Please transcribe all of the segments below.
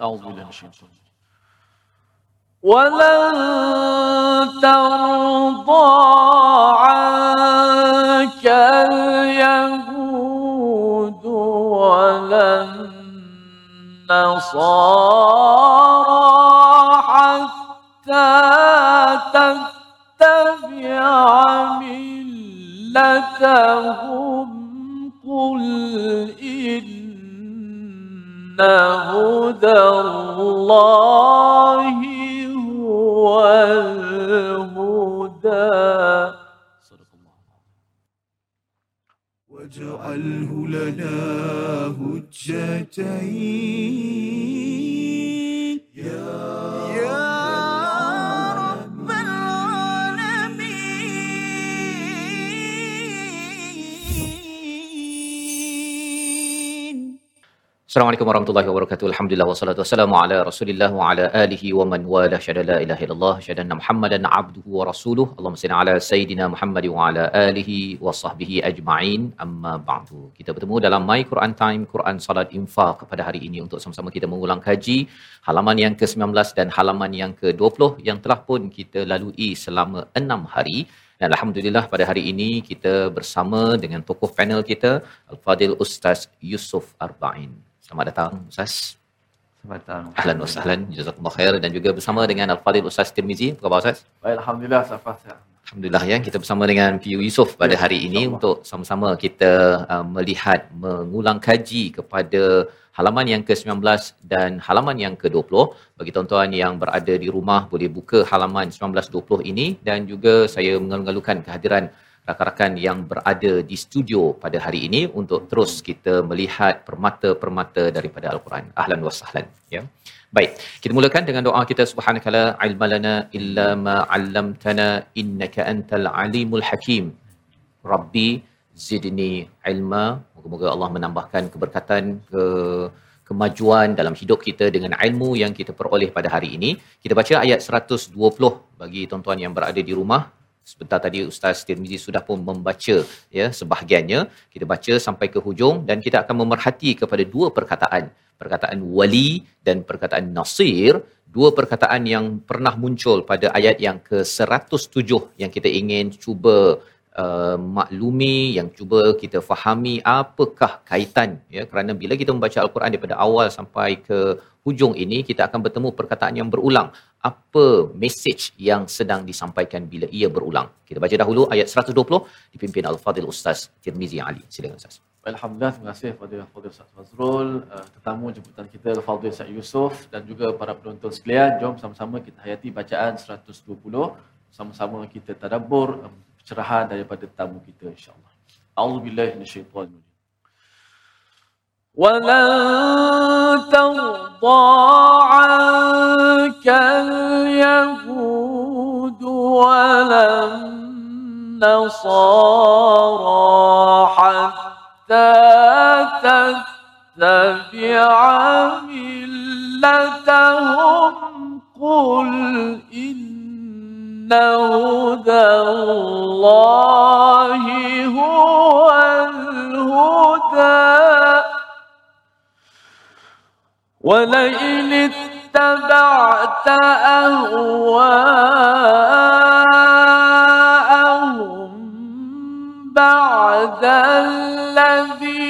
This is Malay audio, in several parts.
أعوذ بالله من الشيطان ولن ترضى عنك اليهود ولا النصارى حتى تتبع ملتهم. قل إن هدى الله هو الهدى واجعله لنا هجتين. Assalamualaikum warahmatullahi wabarakatuh. Alhamdulillah wassalatu wassalamu ala Rasulillah wa ala alihi wa man wala syada la ilaha illallah syada anna Muhammadan abduhu wa rasuluh. Allahumma salli ala sayidina Muhammad wa ala alihi wa sahbihi ajma'in. Amma ba'du. Kita bertemu dalam My Quran Time Quran Salat Infaq pada hari ini untuk sama-sama kita mengulang kaji halaman yang ke-19 dan halaman yang ke-20 yang telah pun kita lalui selama 6 hari. Dan Alhamdulillah pada hari ini kita bersama dengan tokoh panel kita Al-Fadil Ustaz Yusuf Arba'in. Selamat datang Ustaz. Selamat datang. Ahlan wa sahlan. Jazakumullah khair dan juga bersama dengan Al-Fadil Ustaz Tirmizi. Apa khabar Ustaz? Baik, Alhamdulillah, Safah. Alhamdulillah ya kita bersama dengan PU Yusof pada hari ini insyaAllah. untuk sama-sama kita uh, melihat mengulang kaji kepada halaman yang ke-19 dan halaman yang ke-20 bagi tuan-tuan yang berada di rumah boleh buka halaman 19-20 ini dan juga saya mengalu-alukan kehadiran rakan-rakan yang berada di studio pada hari ini untuk terus kita melihat permata-permata daripada Al-Quran. Ahlan wa sahlan ya. Baik, kita mulakan dengan doa kita subhanakala ilmalana illa ma 'allamtana innaka antal alimul hakim. Rabbi zidni ilma. Moga-moga Allah menambahkan keberkatan ke kemajuan dalam hidup kita dengan ilmu yang kita peroleh pada hari ini. Kita baca ayat 120 bagi tuan-tuan yang berada di rumah. Sebentar tadi Ustaz Tirmizi sudah pun membaca ya sebahagiannya. Kita baca sampai ke hujung dan kita akan memerhati kepada dua perkataan. Perkataan wali dan perkataan nasir. Dua perkataan yang pernah muncul pada ayat yang ke-107 yang kita ingin cuba uh, maklumi yang cuba kita fahami apakah kaitan ya. Kerana bila kita membaca al-Quran daripada awal sampai ke hujung ini kita akan bertemu perkataan yang berulang. Apa message yang sedang disampaikan bila ia berulang? Kita baca dahulu ayat 120 dipimpin al-Fadil Ustaz Tirmizi Ali. Silakan Ustaz. Alhamdulillah, terima kasih kepada Fadil Ustaz Fazrul, uh, tetamu jemputan kita Fadil Ustaz Yusof dan juga para penonton sekalian. Jom sama-sama kita hayati bacaan 120. Sama-sama kita tadabbur um, pencerahan daripada tamu kita insya-Allah. A'udzubillahi minasyaitanir rajim. ولن ترضى عنك اليهود ولا النصارى حتى تتبع ملتهم قل إن هدى الله هو الهدى. ولئن اتبعت أهواءهم بعد الذي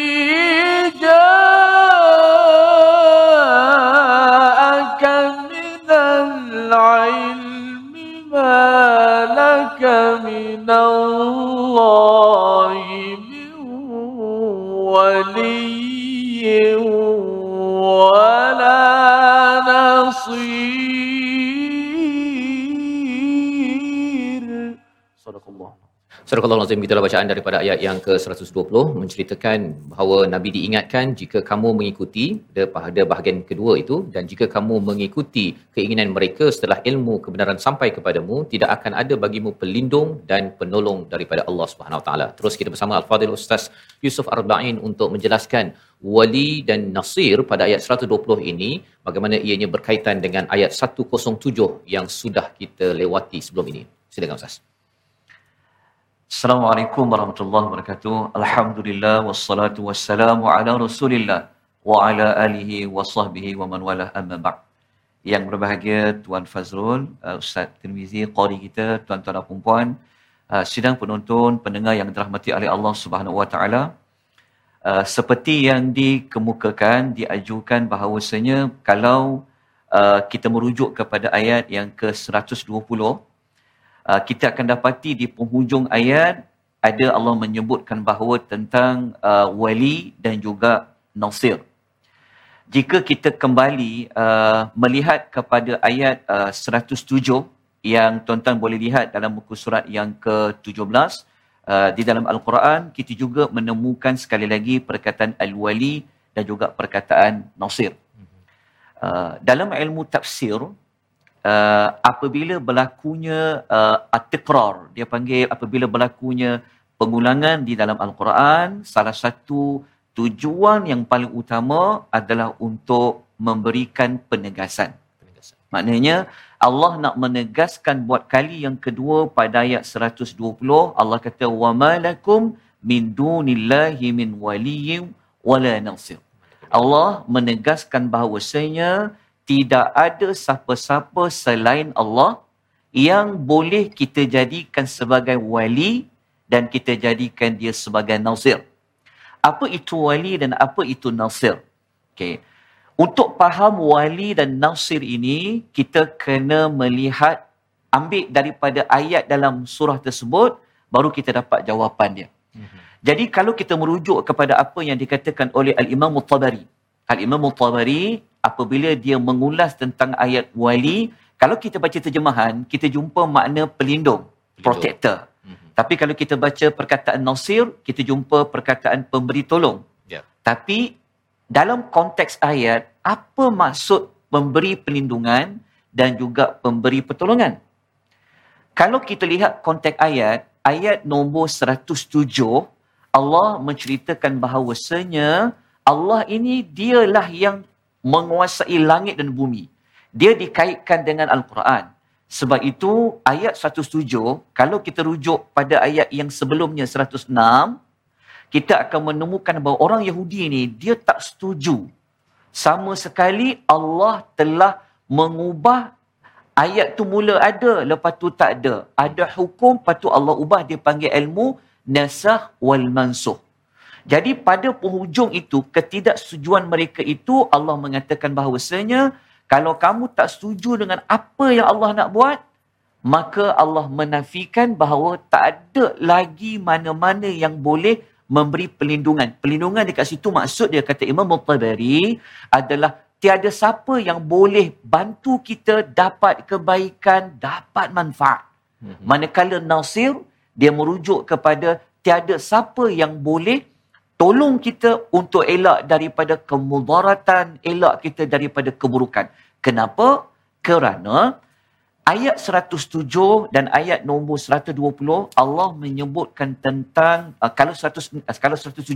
Surah Al-Azim kita bacaan daripada ayat yang ke-120 menceritakan bahawa Nabi diingatkan jika kamu mengikuti pada bahagian kedua itu dan jika kamu mengikuti keinginan mereka setelah ilmu kebenaran sampai kepadamu tidak akan ada bagimu pelindung dan penolong daripada Allah Subhanahu Wa Taala. Terus kita bersama Al-Fadil Ustaz Yusuf Arba'in untuk menjelaskan wali dan nasir pada ayat 120 ini bagaimana ianya berkaitan dengan ayat 107 yang sudah kita lewati sebelum ini. Silakan Ustaz. Assalamualaikum warahmatullahi wabarakatuh. Alhamdulillah wassalatu wassalamu ala Rasulillah wa ala alihi wa sahbihi wa man walah amma ba'd. Yang berbahagia Tuan Fazrul, uh, Ustaz Tirmizi, qari kita, tuan-tuan dan puan-puan, uh, sidang penonton, pendengar yang dirahmati oleh Allah Subhanahu wa taala. Uh, seperti yang dikemukakan, diajukan bahawasanya kalau kita merujuk kepada ayat yang ke-120, uh, kita akan dapati di penghujung ayat ada Allah menyebutkan bahawa tentang uh, wali dan juga nasir. Jika kita kembali uh, melihat kepada ayat uh, 107 yang tuan-tuan boleh lihat dalam buku surat yang ke-17 uh, di dalam Al-Quran kita juga menemukan sekali lagi perkataan al-wali dan juga perkataan nasir. Uh, dalam ilmu tafsir uh, apabila berlakunya uh, at-tiqrar dia panggil apabila berlakunya pengulangan di dalam al-Quran salah satu tujuan yang paling utama adalah untuk memberikan penegasan. Maknanya Allah nak menegaskan buat kali yang kedua pada ayat 120 Allah kata wa malakum min dunillahi min waliyyin wala nasir. Allah menegaskan bahawasanya tidak ada siapa-siapa selain Allah yang boleh kita jadikan sebagai wali dan kita jadikan dia sebagai nasir. Apa itu wali dan apa itu nasir? Okay. Untuk faham wali dan nasir ini, kita kena melihat, ambil daripada ayat dalam surah tersebut, baru kita dapat jawapan dia. Mm-hmm. Jadi kalau kita merujuk kepada apa yang dikatakan oleh Al-Imam Al-Tabari. Al-Imam Al-Tabari apabila dia mengulas tentang ayat wali, kalau kita baca terjemahan, kita jumpa makna pelindung, protector. Mm-hmm. Tapi kalau kita baca perkataan nasir, kita jumpa perkataan pemberi tolong. Ya. Tapi dalam konteks ayat, apa maksud pemberi pelindungan dan juga pemberi pertolongan? Kalau kita lihat konteks ayat, ayat nombor 107, Allah menceritakan bahawasanya Allah ini dialah yang menguasai langit dan bumi. Dia dikaitkan dengan Al-Quran. Sebab itu ayat 107, kalau kita rujuk pada ayat yang sebelumnya 106, kita akan menemukan bahawa orang Yahudi ini dia tak setuju. Sama sekali Allah telah mengubah ayat tu mula ada, lepas tu tak ada. Ada hukum, lepas tu Allah ubah, dia panggil ilmu nasah wal mansuh. Jadi pada penghujung itu, ketidaksetujuan mereka itu, Allah mengatakan bahawasanya, kalau kamu tak setuju dengan apa yang Allah nak buat, maka Allah menafikan bahawa tak ada lagi mana-mana yang boleh memberi pelindungan. Pelindungan dekat situ maksud dia kata Imam Mutabari adalah tiada siapa yang boleh bantu kita dapat kebaikan, dapat manfaat. Mm-hmm. Manakala Nasir, dia merujuk kepada tiada siapa yang boleh tolong kita untuk elak daripada kemudaratan, elak kita daripada keburukan. Kenapa? Kerana ayat 107 dan ayat nombor 120 Allah menyebutkan tentang uh, kalau 100 uh, kalau 107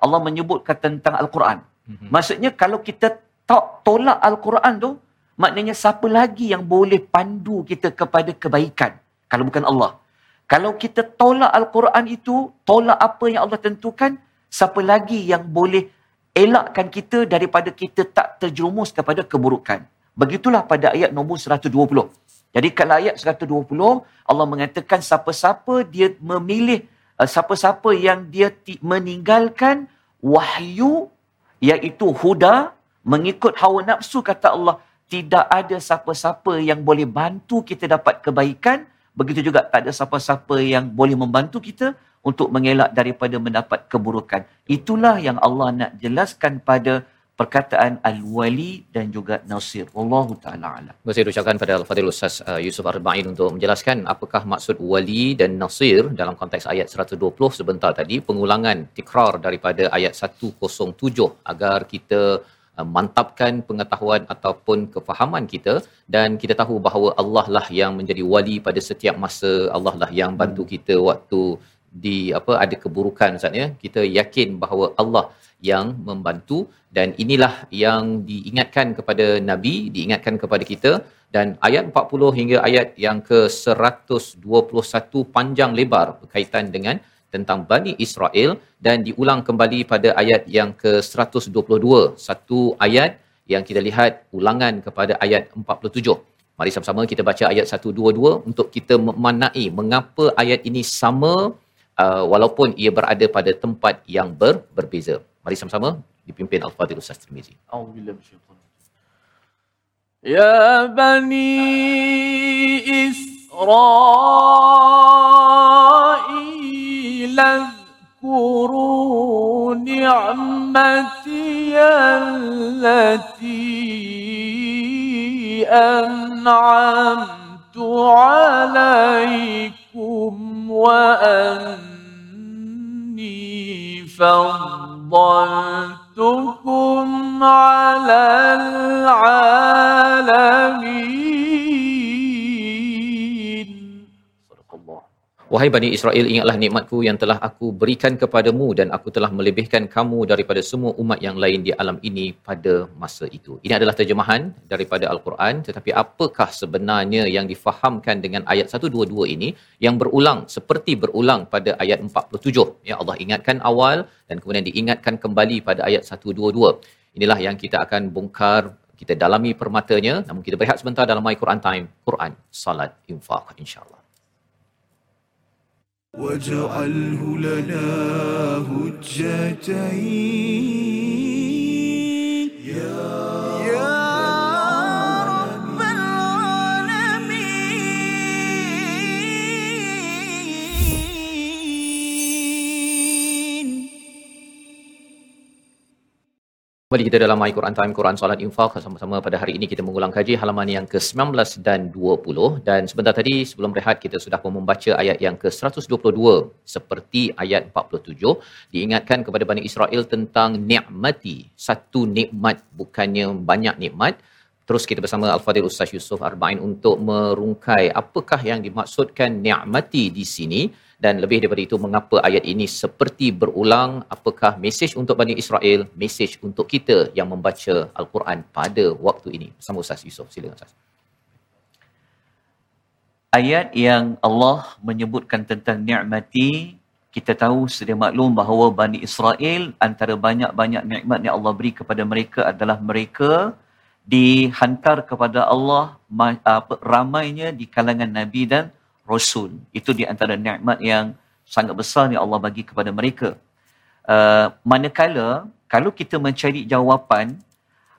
Allah menyebutkan tentang al-Quran. Mm-hmm. Maksudnya kalau kita tak tolak al-Quran tu maknanya siapa lagi yang boleh pandu kita kepada kebaikan kalau bukan Allah. Kalau kita tolak al-Quran itu, tolak apa yang Allah tentukan, siapa lagi yang boleh elakkan kita daripada kita tak terjerumus kepada keburukan. Begitulah pada ayat nombor 120. Jadi kalau ayat 120, Allah mengatakan siapa-siapa dia memilih, uh, siapa-siapa yang dia meninggalkan wahyu, iaitu huda, mengikut hawa nafsu, kata Allah, tidak ada siapa-siapa yang boleh bantu kita dapat kebaikan, begitu juga tak ada siapa-siapa yang boleh membantu kita untuk mengelak daripada mendapat keburukan. Itulah yang Allah nak jelaskan pada perkataan al-wali dan juga nasir. Wallahu taala alam. Terima kasih ucapkan pada Al-Fadhil Ustaz uh, Yusuf Arba'in untuk menjelaskan apakah maksud wali dan nasir dalam konteks ayat 120 sebentar tadi pengulangan tikrar daripada ayat 107 agar kita uh, mantapkan pengetahuan ataupun kefahaman kita dan kita tahu bahawa Allah lah yang menjadi wali pada setiap masa Allah lah yang bantu kita waktu di apa ada keburukan Ustaz ya. Kita yakin bahawa Allah yang membantu dan inilah yang diingatkan kepada nabi diingatkan kepada kita. Dan ayat 40 hingga ayat yang ke 121 panjang lebar berkaitan dengan tentang Bani Israel. Dan diulang kembali pada ayat yang ke-122 satu ayat yang kita lihat ulangan kepada ayat 47 mari sama-sama kita baca ayat 122 untuk kita memanai mengapa ayat ini sama uh, walaupun ia berada pada tempat yang ber, berbeza mari sama-sama dipimpin Al-Fadhil Ustaz Tirmizi A'udzubillah minasyaitanir يا بني إسرائيل اذكروا نعمتي التي أنعمت عليكم وأني فضلتكم على العالمين. Wahai Bani Israel, ingatlah nikmatku yang telah aku berikan kepadamu dan aku telah melebihkan kamu daripada semua umat yang lain di alam ini pada masa itu. Ini adalah terjemahan daripada Al-Quran. Tetapi apakah sebenarnya yang difahamkan dengan ayat 122 ini yang berulang seperti berulang pada ayat 47. Ya Allah ingatkan awal dan kemudian diingatkan kembali pada ayat 122. Inilah yang kita akan bongkar kita dalami permatanya namun kita berehat sebentar dalam My Quran Time Quran Salat Infaq insyaAllah واجعله لنا هجتين. Kembali kita dalam My Quran Time, Quran Salat Infaq. Sama-sama pada hari ini kita mengulang kaji halaman yang ke-19 dan 20. Dan sebentar tadi sebelum rehat kita sudah pun membaca ayat yang ke-122 seperti ayat 47. Diingatkan kepada Bani Israel tentang ni'mati. Satu nikmat bukannya banyak nikmat. Terus kita bersama Al-Fadhil Ustaz Yusof Arba'in untuk merungkai apakah yang dimaksudkan ni'mati di sini dan lebih daripada itu mengapa ayat ini seperti berulang? Apakah mesej untuk Bani Israel mesej untuk kita yang membaca Al-Quran pada waktu ini? Bersama Ustaz Yusof silakan Ustaz. Ayat yang Allah menyebutkan tentang ni'mati kita tahu sedia maklum bahawa Bani Israel antara banyak-banyak nikmat yang Allah beri kepada mereka adalah mereka dihantar kepada Allah ramainya di kalangan Nabi dan Rasul. Itu di antara nikmat yang sangat besar yang Allah bagi kepada mereka. Uh, manakala kalau kita mencari jawapan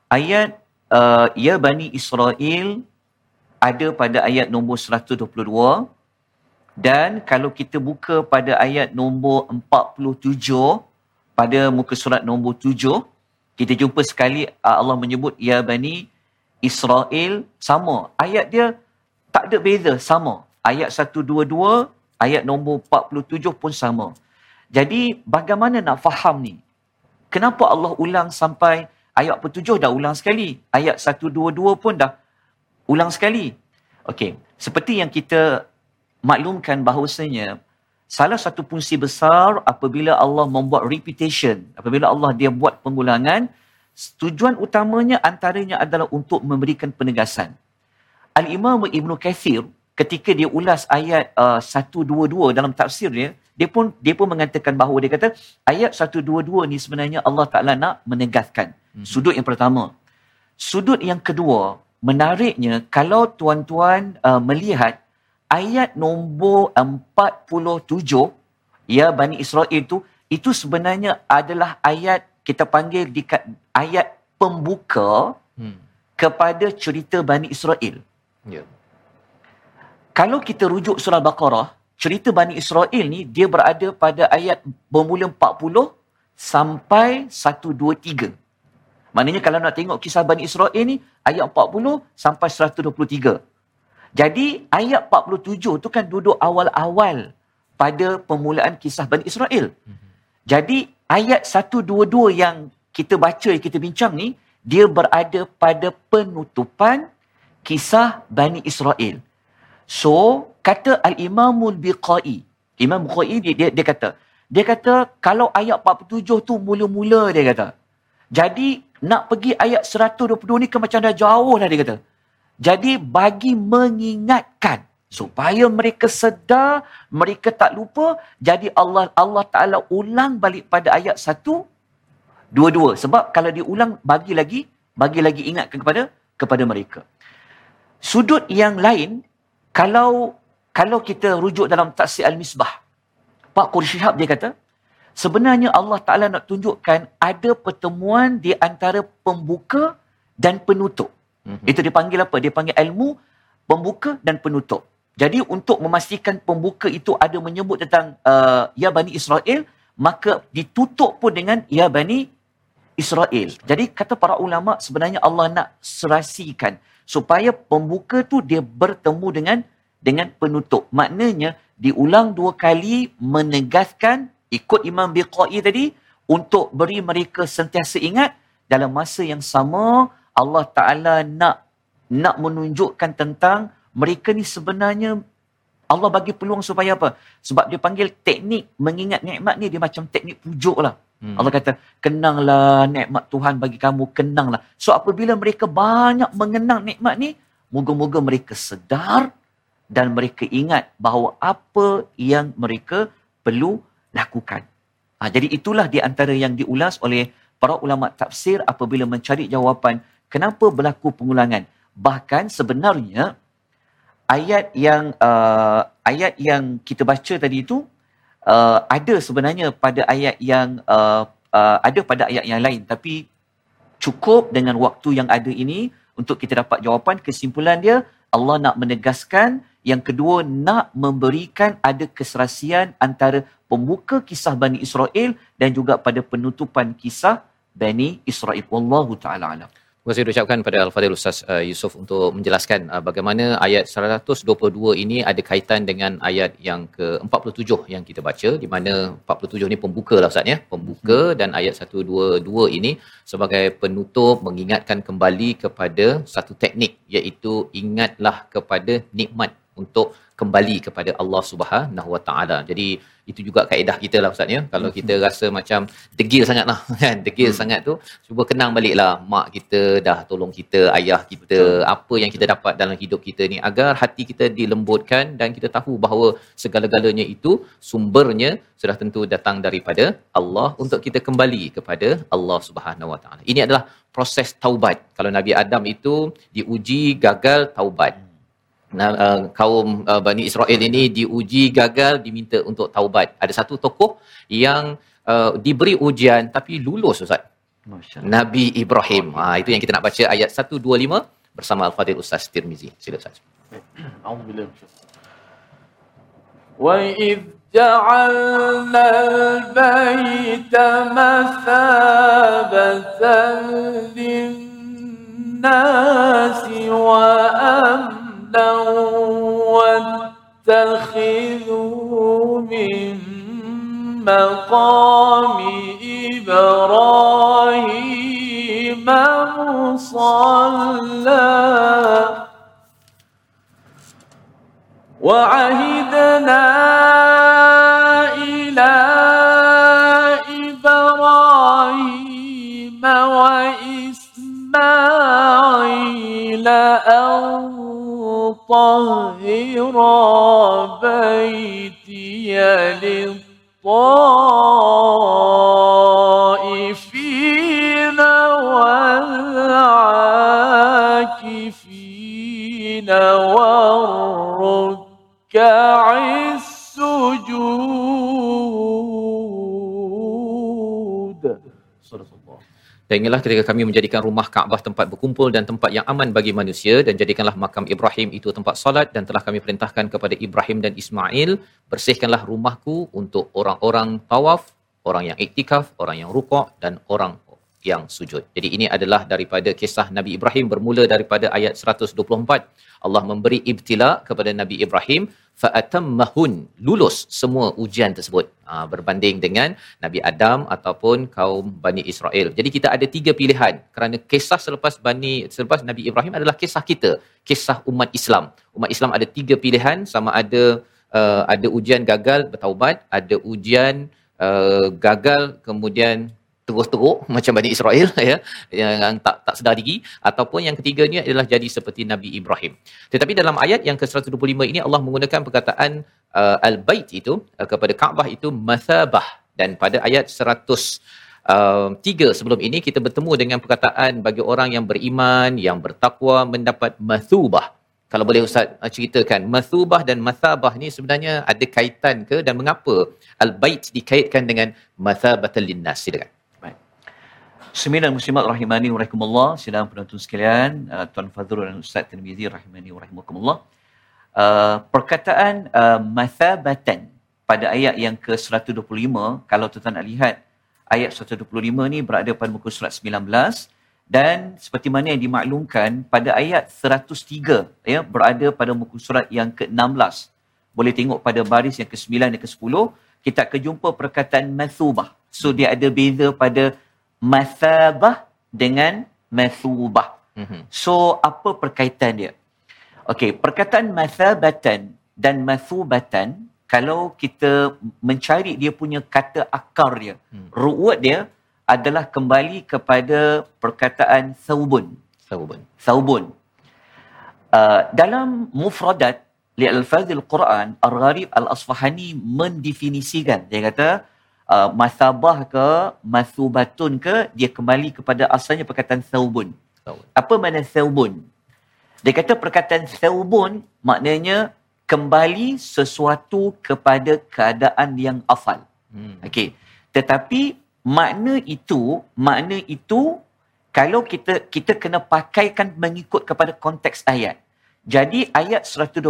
ayat uh, ya Bani Israel ada pada ayat nombor 122 dan kalau kita buka pada ayat nombor 47 pada muka surat nombor 7 kita jumpa sekali uh, Allah menyebut ya Bani Israel. Sama. Ayat dia tak ada beza sama. Ayat 122 ayat nombor 47 pun sama. Jadi bagaimana nak faham ni? Kenapa Allah ulang sampai ayat 47 dah ulang sekali? Ayat 122 pun dah ulang sekali. Okey seperti yang kita maklumkan bahawasanya salah satu fungsi besar apabila Allah membuat repetition apabila Allah dia buat pengulangan tujuan utamanya antaranya adalah untuk memberikan penegasan. Al-Imam Ibn Kathir ketika dia ulas ayat uh, 122 dalam tafsir dia dia pun dia pun mengatakan bahawa dia kata ayat 122 ni sebenarnya Allah Taala nak menegaskan. Hmm. sudut yang pertama. Sudut yang kedua menariknya kalau tuan-tuan uh, melihat ayat nombor 47 ya Bani Israel itu itu sebenarnya adalah ayat kita panggil di ayat pembuka hmm. kepada cerita Bani Israel. Ya. Kalau kita rujuk surah Baqarah, cerita Bani Israel ni dia berada pada ayat bermula 40 sampai 123. Maknanya kalau nak tengok kisah Bani Israel ni ayat 40 sampai 123. Jadi ayat 47 tu kan duduk awal-awal pada permulaan kisah Bani Israel. Jadi ayat 122 yang kita baca, yang kita bincang ni, dia berada pada penutupan kisah Bani Israel. So, kata Al-Imamul Biqai, Imam Biqai dia, dia, dia kata, dia kata kalau ayat 47 tu mula-mula dia kata. Jadi nak pergi ayat 122 ni ke macam dah jauh lah dia kata. Jadi bagi mengingatkan supaya mereka sedar, mereka tak lupa. Jadi Allah Allah Taala ulang balik pada ayat satu, dua-dua. Sebab kalau diulang bagi lagi, bagi lagi ingatkan kepada kepada mereka. Sudut yang lain, kalau kalau kita rujuk dalam tafsir Al-Misbah, Pak Quraish Shihab dia kata, sebenarnya Allah Ta'ala nak tunjukkan ada pertemuan di antara pembuka dan penutup. Mhm. Itu dipanggil apa? Dia panggil ilmu pembuka dan penutup. Jadi untuk memastikan pembuka itu ada menyebut tentang uh, Ya Bani Israel, maka ditutup pun dengan Ya Bani Israel. Jadi kata para ulama sebenarnya Allah nak serasikan supaya pembuka tu dia bertemu dengan dengan penutup. Maknanya diulang dua kali menegaskan ikut Imam Biqai tadi untuk beri mereka sentiasa ingat dalam masa yang sama Allah Taala nak nak menunjukkan tentang mereka ni sebenarnya Allah bagi peluang supaya apa? Sebab dia panggil teknik mengingat nikmat ni dia macam teknik pujuk lah. Hmm. Allah kata, kenanglah nikmat Tuhan bagi kamu, kenanglah. So apabila mereka banyak mengenang nikmat ni, moga-moga mereka sedar dan mereka ingat bahawa apa yang mereka perlu lakukan. Ha, jadi itulah di antara yang diulas oleh para ulama tafsir apabila mencari jawapan kenapa berlaku pengulangan. Bahkan sebenarnya ayat yang uh, ayat yang kita baca tadi itu uh, ada sebenarnya pada ayat yang uh, uh, ada pada ayat yang lain. Tapi cukup dengan waktu yang ada ini untuk kita dapat jawapan. Kesimpulan dia Allah nak menegaskan yang kedua nak memberikan ada keserasian antara pembuka kisah Bani Israel dan juga pada penutupan kisah Bani Israel. Wallahu taala alam Kasih diucapkan pada Al-Fadhil Ustaz uh, Yusof untuk menjelaskan uh, bagaimana ayat 122 ini ada kaitan dengan ayat yang ke-47 yang kita baca di mana 47 ni pembuka lah Ustaz ya. Pembuka dan ayat 122 ini sebagai penutup mengingatkan kembali kepada satu teknik iaitu ingatlah kepada nikmat untuk kembali kepada Allah Subhanahu Wa Taala. Jadi itu juga kaedah kita lah Ustaz ya. Kalau kita rasa macam degil sangat lah kan. Degil hmm. sangat tu cuba kenang balik lah mak kita dah tolong kita, ayah kita, Betul. apa yang kita dapat dalam hidup kita ni agar hati kita dilembutkan dan kita tahu bahawa segala-galanya itu sumbernya sudah tentu datang daripada Allah untuk kita kembali kepada Allah Subhanahu Wa Taala. Ini adalah proses taubat. Kalau Nabi Adam itu diuji gagal taubat uh, kaum uh, Bani Israel ini diuji gagal diminta untuk taubat. Ada satu tokoh yang uh, diberi ujian tapi lulus Ustaz. Nabi Ibrahim. Ha, itu yang kita nak baca ayat 125 bersama Al-Fadhil Ustaz Tirmizi. Sila Ustaz. Alhamdulillah. وإذ جعلنا البيت مثابة للناس وأمنا واتخذوا من مقام إبراهيم مصلى. وعهدنا إلى إبراهيم وإسماعيل أن طهر بيتي للطائفين والعاكفين والركع Dan inilah ketika kami menjadikan rumah Kaabah tempat berkumpul dan tempat yang aman bagi manusia dan jadikanlah makam Ibrahim itu tempat solat dan telah kami perintahkan kepada Ibrahim dan Ismail bersihkanlah rumahku untuk orang-orang tawaf, orang yang iktikaf, orang yang rukuk dan orang yang sujud. Jadi ini adalah daripada kisah Nabi Ibrahim bermula daripada ayat 124. Allah memberi ibtila kepada Nabi Ibrahim fa'atammahun. Lulus semua ujian tersebut. Ha, berbanding dengan Nabi Adam ataupun kaum Bani Israel. Jadi kita ada tiga pilihan. Kerana kisah selepas Bani selepas Nabi Ibrahim adalah kisah kita, kisah umat Islam. Umat Islam ada tiga pilihan. Sama ada uh, ada ujian gagal bertaubat, ada ujian uh, gagal kemudian terus teruk macam Bani Israel ya yang tak tak sedar diri ataupun yang ketiganya adalah jadi seperti Nabi Ibrahim. Tetapi dalam ayat yang ke-125 ini Allah menggunakan perkataan uh, al-bait itu uh, kepada Kaabah itu mathabah dan pada ayat 100 Uh, tiga sebelum ini kita bertemu dengan perkataan bagi orang yang beriman, yang bertakwa mendapat mathubah. Kalau boleh Ustaz uh, ceritakan, mathubah dan mathabah ni sebenarnya ada kaitan ke dan mengapa al-bait dikaitkan dengan mathabatal linnas? Silakan. Sembilan muslimat rahimani wa rahimakumullah. Sidang penonton sekalian, uh, Tuan Fadrul dan Ustaz Tirmizi rahimani wa rahimakumullah. Uh, perkataan uh, mathabatan pada ayat yang ke-125, kalau tuan nak lihat ayat 125 ni berada pada muka surat 19 dan seperti mana yang dimaklumkan pada ayat 103 ya berada pada muka surat yang ke-16. Boleh tengok pada baris yang ke-9 dan ke-10 kita akan jumpa perkataan mathubah. So dia ada beza pada mathabah dengan mathubah. Mm-hmm. So apa perkaitan dia? Okey, perkataan mathabatan dan mathubatan kalau kita mencari dia punya kata akar dia, hmm. ru'ut dia adalah kembali kepada perkataan saubun. Saubun. Saubun. Uh, dalam mufradat li al-fadhil Quran, Ar-Gharib Al-Asfahani mendefinisikan. Dia kata, uh, masabah ke masubatun ke dia kembali kepada asalnya perkataan saubun. Apa makna saubun? Dia kata perkataan saubun maknanya kembali sesuatu kepada keadaan yang afal. Hmm. Okey. Tetapi makna itu, makna itu kalau kita kita kena pakaikan mengikut kepada konteks ayat. Jadi ayat 125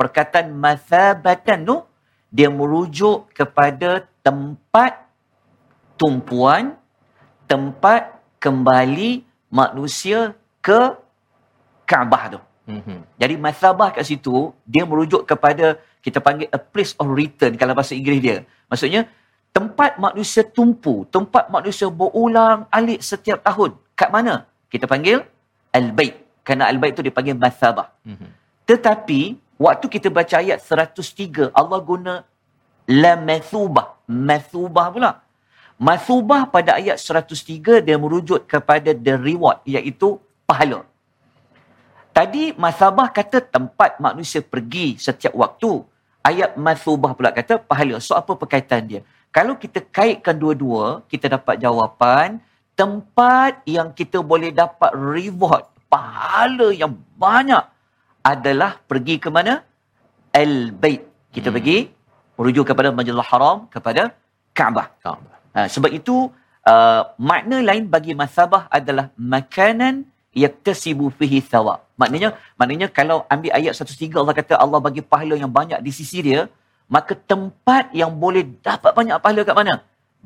perkataan mathabatan tu dia merujuk kepada tempat tumpuan tempat kembali manusia ke Kaabah tu. Mm-hmm. Jadi mathabah kat situ dia merujuk kepada kita panggil a place of return kalau bahasa Inggeris dia. Maksudnya tempat manusia tumpu, tempat manusia berulang alik setiap tahun. Kat mana? Kita panggil al-bait. Kerana al-bait tu dipanggil mathabah. Mm-hmm. Tetapi waktu kita baca ayat 103 Allah guna la mathubah. Mathubah pula. Mathubah pada ayat 103 dia merujuk kepada the reward iaitu pahala. Tadi masabah kata tempat manusia pergi setiap waktu. Ayat masubah pula kata pahala. So apa perkaitan dia? Kalau kita kaitkan dua-dua, kita dapat jawapan tempat yang kita boleh dapat reward, pahala yang banyak adalah pergi ke mana? Al-Bait. Kita hmm. pergi merujuk kepada Majlis Haram, kepada Kaabah. Kaabah. Ha, sebab itu, uh, makna lain bagi masabah adalah makanan yaktasibu fihi thawab. Maknanya, maknanya kalau ambil ayat 103 Allah kata Allah bagi pahala yang banyak di sisi dia, maka tempat yang boleh dapat banyak pahala kat mana?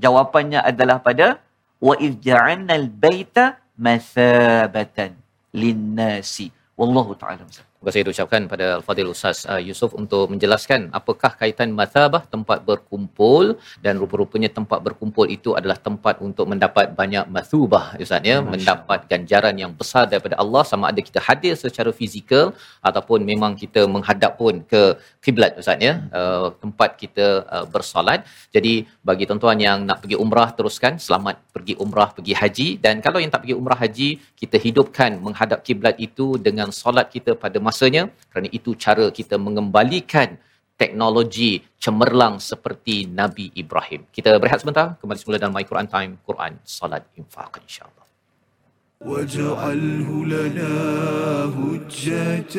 Jawapannya adalah pada wa iz ja'alnal baita masabatan linnasi. Wallahu ta'ala. Terima kasih ucapkan pada Al-Fadhil Ustaz uh, Yusuf untuk menjelaskan apakah kaitan mathabah tempat berkumpul dan rupa-rupanya tempat berkumpul itu adalah tempat untuk mendapat banyak mathubah Ustaz ya. Mendapat ganjaran yang besar daripada Allah sama ada kita hadir secara fizikal ataupun memang kita menghadap pun ke kiblat Ustaz ya. Uh, tempat kita uh, bersolat. Jadi bagi tuan-tuan yang nak pergi umrah teruskan. Selamat pergi umrah pergi haji. Dan kalau yang tak pergi umrah haji kita hidupkan menghadap kiblat itu dengan solat kita pada masanya kerana itu cara kita mengembalikan teknologi cemerlang seperti Nabi Ibrahim. Kita berehat sebentar, kembali semula dalam My Quran Time, Quran, Salat, Infaq insyaAllah. واجعله لنا هجتين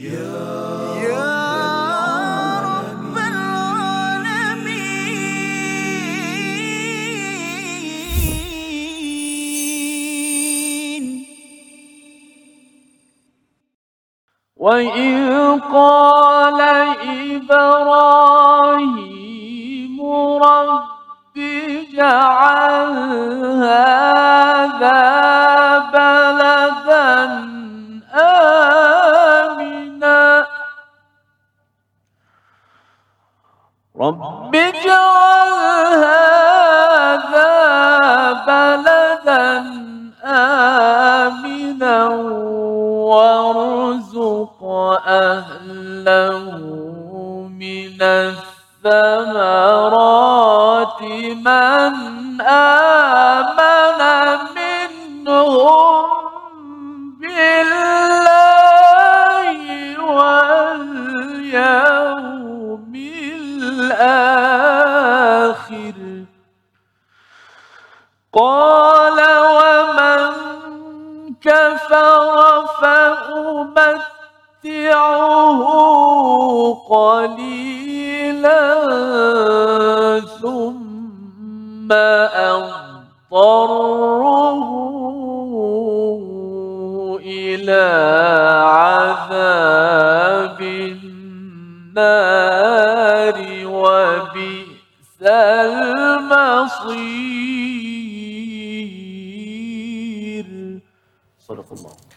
يا وإذ قال إبراهيم رب اجعل هذا وارزق أهله من الثمرات من آمن أضطره إلى عذاب النار وبئس المصير. صدق الله.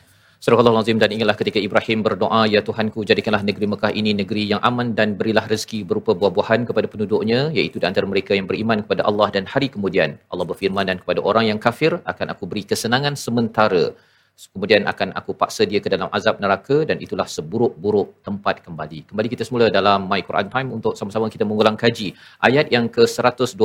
Surah Al-Azim dan ingatlah ketika Ibrahim berdoa, Ya Tuhanku, jadikanlah negeri Mekah ini negeri yang aman dan berilah rezeki berupa buah-buahan kepada penduduknya, iaitu di antara mereka yang beriman kepada Allah dan hari kemudian. Allah berfirman dan kepada orang yang kafir, akan aku beri kesenangan sementara kemudian akan aku paksa dia ke dalam azab neraka dan itulah seburuk-buruk tempat kembali. Kembali kita semula dalam My Quran Time untuk sama-sama kita mengulang kaji. Ayat yang ke-126,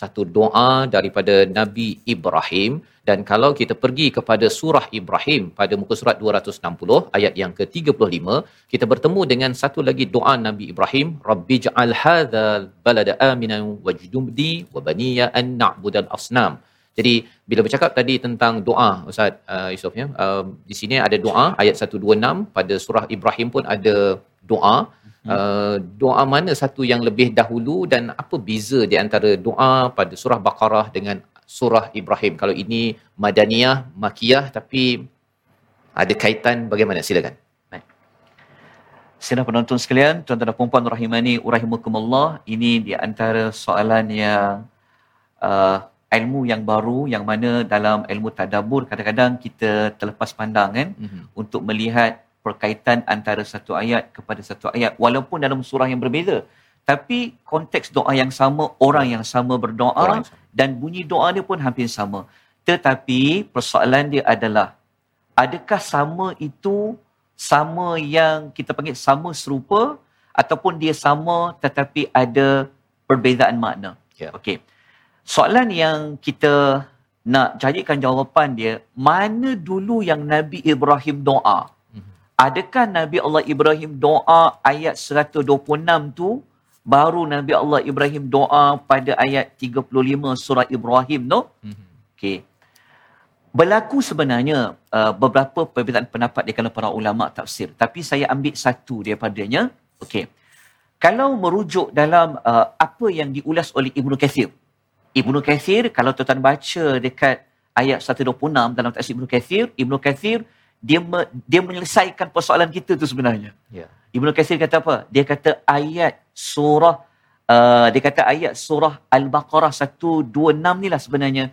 satu doa daripada Nabi Ibrahim. Dan kalau kita pergi kepada surah Ibrahim pada muka surat 260 ayat yang ke-35 kita bertemu dengan satu lagi doa Nabi Ibrahim Rabbi ja'al hadzal balada aminan wajdubni wa baniya an na'budal asnam jadi bila bercakap tadi tentang doa Ustaz uh, Yusof ya, uh, di sini ada doa ayat 126 pada surah Ibrahim pun ada doa. Uh, doa mana satu yang lebih dahulu dan apa beza di antara doa pada surah Baqarah dengan surah Ibrahim? Kalau ini Madaniyah, Makiyah tapi ada kaitan bagaimana? Silakan. Sila penonton sekalian, tuan-tuan dan puan rahimani, rahimakumullah. Ini di antara soalan yang uh, ilmu yang baru yang mana dalam ilmu tadabur kadang-kadang kita terlepas pandang kan mm-hmm. untuk melihat perkaitan antara satu ayat kepada satu ayat walaupun dalam surah yang berbeza tapi konteks doa yang sama orang yang sama berdoa yang sama. dan bunyi doa dia pun hampir sama tetapi persoalan dia adalah adakah sama itu sama yang kita panggil sama serupa ataupun dia sama tetapi ada perbezaan makna yeah. okey soalan yang kita nak carikan jawapan dia, mana dulu yang Nabi Ibrahim doa? Adakah Nabi Allah Ibrahim doa ayat 126 tu baru Nabi Allah Ibrahim doa pada ayat 35 surah Ibrahim tu? Okey. Berlaku sebenarnya uh, beberapa perbezaan pendapat di kalangan para ulama tafsir, tapi saya ambil satu daripadanya. Okey. Kalau merujuk dalam uh, apa yang diulas oleh Ibnu Katsir, Ibnu Kathir, kalau tuan-tuan baca dekat ayat 126 dalam tafsir Ibnu Kathir, Ibnu Kathir dia me, dia menyelesaikan persoalan kita tu sebenarnya. Ya. Ibnu Kathir kata apa? Dia kata ayat surah uh, dia kata ayat surah Al-Baqarah 126 ni lah sebenarnya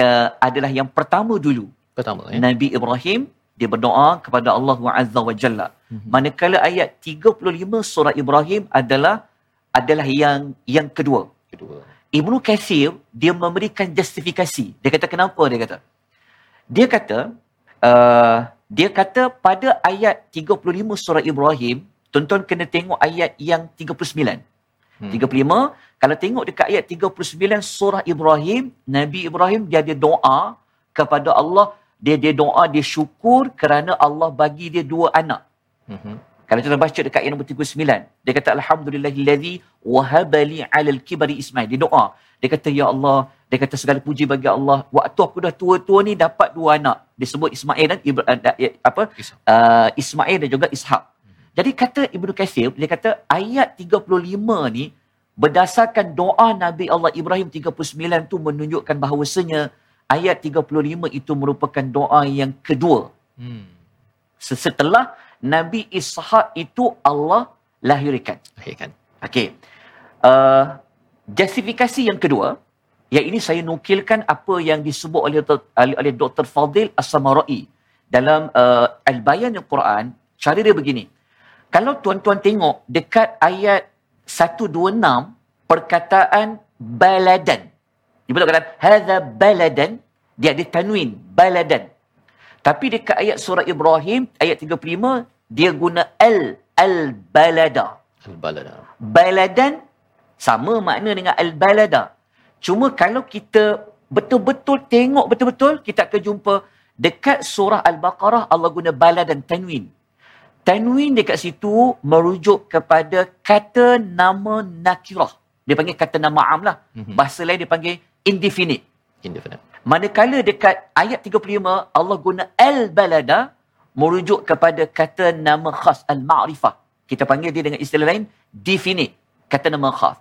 uh, adalah yang pertama dulu. Pertama ya. Nabi Ibrahim dia berdoa kepada Allah Azza wa Jalla. Mm-hmm. Manakala ayat 35 surah Ibrahim adalah adalah yang yang kedua. Kedua. Ibnu Kathir dia memberikan justifikasi. Dia kata kenapa dia kata? Dia kata uh, dia kata pada ayat 35 surah Ibrahim, tuan-tuan kena tengok ayat yang 39. Hmm. 35, kalau tengok dekat ayat 39 surah Ibrahim, Nabi Ibrahim dia ada doa kepada Allah, dia dia doa, dia syukur kerana Allah bagi dia dua anak. Hmm. Kalau kita baca dekat ayat nombor 39, dia kata alhamdulillahillazi wahabali 'alal kibari Ismail. Dia doa. Dia kata ya Allah, dia kata segala puji bagi Allah. Waktu aku dah tua-tua ni dapat dua anak. Dia sebut Ismail dan Ibra, uh, apa? Uh, Ismail dan juga Ishak. Jadi kata Ibnu Katsir, dia kata ayat 35 ni berdasarkan doa Nabi Allah Ibrahim 39 tu menunjukkan bahawasanya ayat 35 itu merupakan doa yang kedua. Hmm. Setelah Nabi Ishak itu Allah lahirkan. Lahirkan. Okey. Uh, justifikasi yang kedua, yang ini saya nukilkan apa yang disebut oleh oleh, oleh Dr. Fadil As-Samarai dalam uh, Al-Bayan Al-Quran, cara dia begini. Kalau tuan-tuan tengok dekat ayat 126 perkataan baladan. Dia betul kata hadza baladan, dia ada tanwin baladan. Tapi dekat ayat surah Ibrahim ayat 35 dia guna al al balada. Al balada. Baladan Sama makna dengan al-balada. Cuma kalau kita betul-betul tengok betul-betul, kita akan jumpa dekat surah Al-Baqarah Allah guna bala dan tanwin. Tanwin dekat situ merujuk kepada kata nama nakirah. Dia panggil kata nama am lah. Mhm. Bahasa lain dia panggil indefinite. Indefinite. Manakala dekat ayat 35 Allah guna al-balada merujuk kepada kata nama khas al-ma'rifah. Kita panggil dia dengan istilah lain definite. Kata nama khas.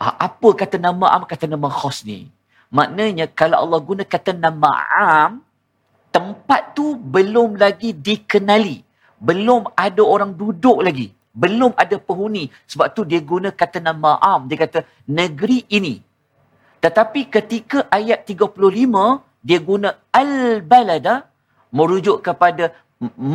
Ha, apa kata nama am, kata nama khas ni? Maknanya kalau Allah guna kata nama am, tempat tu belum lagi dikenali. Belum ada orang duduk lagi. Belum ada penghuni. Sebab tu dia guna kata nama am. Dia kata negeri ini. Tetapi ketika ayat 35, dia guna al-balada merujuk kepada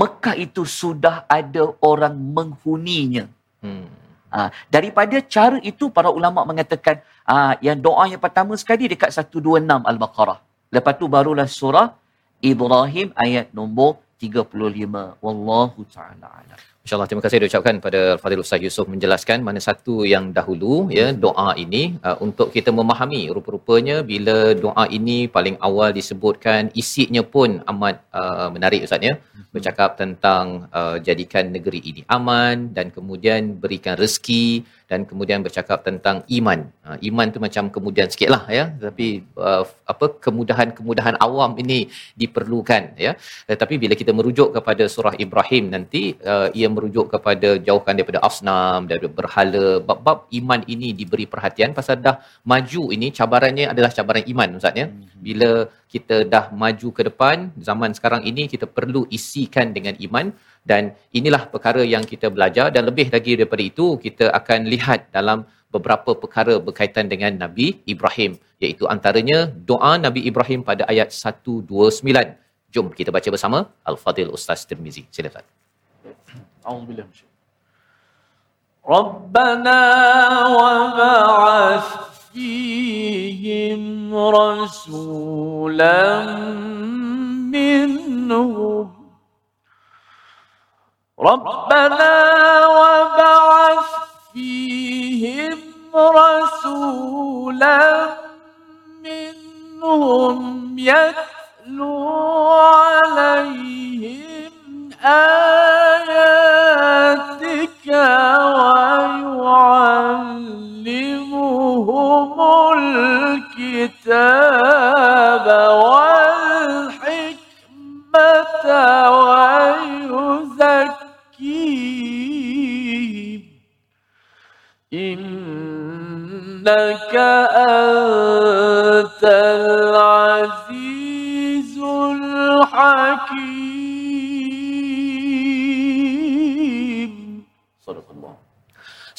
Mekah itu sudah ada orang menghuninya. Hmm. Ha, daripada cara itu para ulama mengatakan ha, yang doa yang pertama sekali dekat 126 Al-Baqarah. Lepas tu barulah surah Ibrahim ayat nombor 35. Wallahu ta'ala alam. InsyaAllah terima kasih diucapkan pada Al-Fadhil Ustaz Yusof menjelaskan mana satu yang dahulu ya doa ini uh, untuk kita memahami rupa-rupanya bila doa ini paling awal disebutkan isinya pun amat uh, menarik Ustaz ya bercakap tentang uh, jadikan negeri ini aman dan kemudian berikan rezeki dan kemudian bercakap tentang iman. Uh, iman tu macam kemudian sikitlah ya tapi uh, apa kemudahan-kemudahan awam ini diperlukan ya. Tetapi bila kita merujuk kepada surah Ibrahim nanti uh, ia merujuk kepada jauhkan daripada asnam daripada berhala. Bab-bab iman ini diberi perhatian pasal dah maju ini. Cabarannya adalah cabaran iman ustaz ya. Bila kita dah maju ke depan zaman sekarang ini kita perlu isikan dengan iman. Dan inilah perkara yang kita belajar. Dan lebih lagi daripada itu kita akan lihat dalam beberapa perkara berkaitan dengan Nabi Ibrahim. Iaitu antaranya doa Nabi Ibrahim pada ayat 129 jom kita baca bersama Al-Fadil Ustaz Tirmizi. Sila Ustaz أعوذ بالله من الشيطان. ربنا وبعث فيهم رسولا منهم. ربنا وبعث فيهم رسولا منهم يتلو عليهم آياتك ويعلمهم الكتاب والحكمة ويزكيهم. إنك أنت العزيز الحكيم.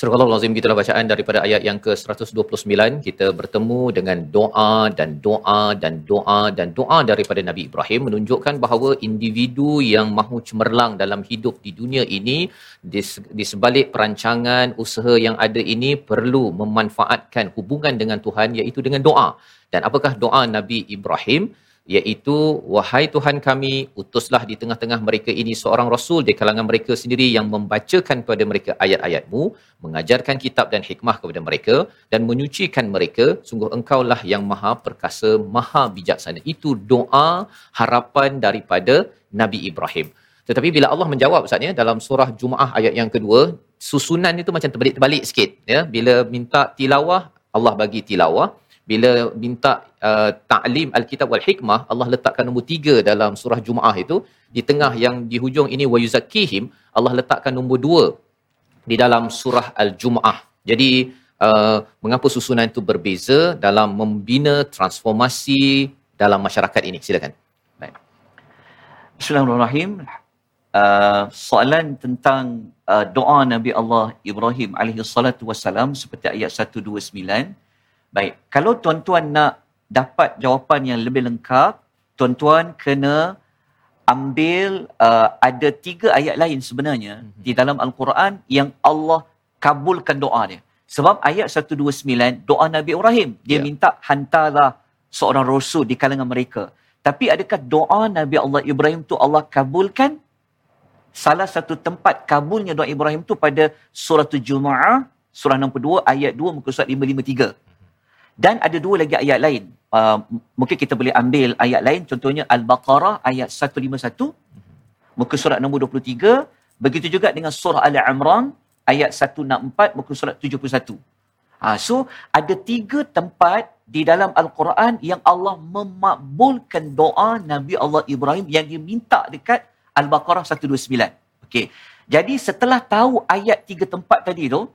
Surah Al-Azim gitulah bacaan daripada ayat yang ke-129 kita bertemu dengan doa dan doa dan doa dan doa daripada Nabi Ibrahim menunjukkan bahawa individu yang mahu cemerlang dalam hidup di dunia ini di, sebalik perancangan usaha yang ada ini perlu memanfaatkan hubungan dengan Tuhan iaitu dengan doa. Dan apakah doa Nabi Ibrahim iaitu wahai Tuhan kami utuslah di tengah-tengah mereka ini seorang rasul di kalangan mereka sendiri yang membacakan kepada mereka ayat-ayatmu mengajarkan kitab dan hikmah kepada mereka dan menyucikan mereka. Sungguh engkaulah yang maha perkasa maha bijaksana. Itu doa harapan daripada Nabi Ibrahim. Tetapi bila Allah menjawab Ustaz ya dalam surah Jumaah ayat yang kedua susunan itu macam terbalik-terbalik sikit ya. Bila minta tilawah Allah bagi tilawah. Bila minta uh, ta'lim al-kitab wal hikmah Allah letakkan nombor tiga dalam surah Jumaah itu di tengah yang di hujung ini wa yuzakkihim Allah letakkan nombor dua di dalam surah al-Jumaah. Jadi uh, mengapa susunan itu berbeza dalam membina transformasi dalam masyarakat ini? Silakan. Bismillahirrahmanirrahim. Uh, soalan tentang uh, doa Nabi Allah Ibrahim alaihi salatu wassalam seperti ayat 129. Baik, kalau tuan-tuan nak dapat jawapan yang lebih lengkap, tuan-tuan kena ambil uh, ada tiga ayat lain sebenarnya mm-hmm. di dalam Al-Quran yang Allah kabulkan doa dia. Sebab ayat 129 doa Nabi Ibrahim dia Ya. minta hantarlah seorang rasul di kalangan mereka. Tapi adakah doa Nabi Allah Ibrahim tu Allah kabulkan? Salah satu tempat kabulnya doa Ibrahim tu pada surah Jumaah surah 62 ayat 2 muka surat 553. Dan ada dua lagi ayat lain. Uh, mungkin kita boleh ambil ayat lain contohnya Al-Baqarah ayat 151 muka surat nombor 23. Begitu juga dengan surah Al-Imran ayat 164 muka surat 71. Ha, so ada tiga tempat di dalam Al-Quran yang Allah memakbulkan doa Nabi Allah Ibrahim yang dia minta dekat Al-Baqarah 129. Okey. Jadi setelah tahu ayat tiga tempat tadi tu,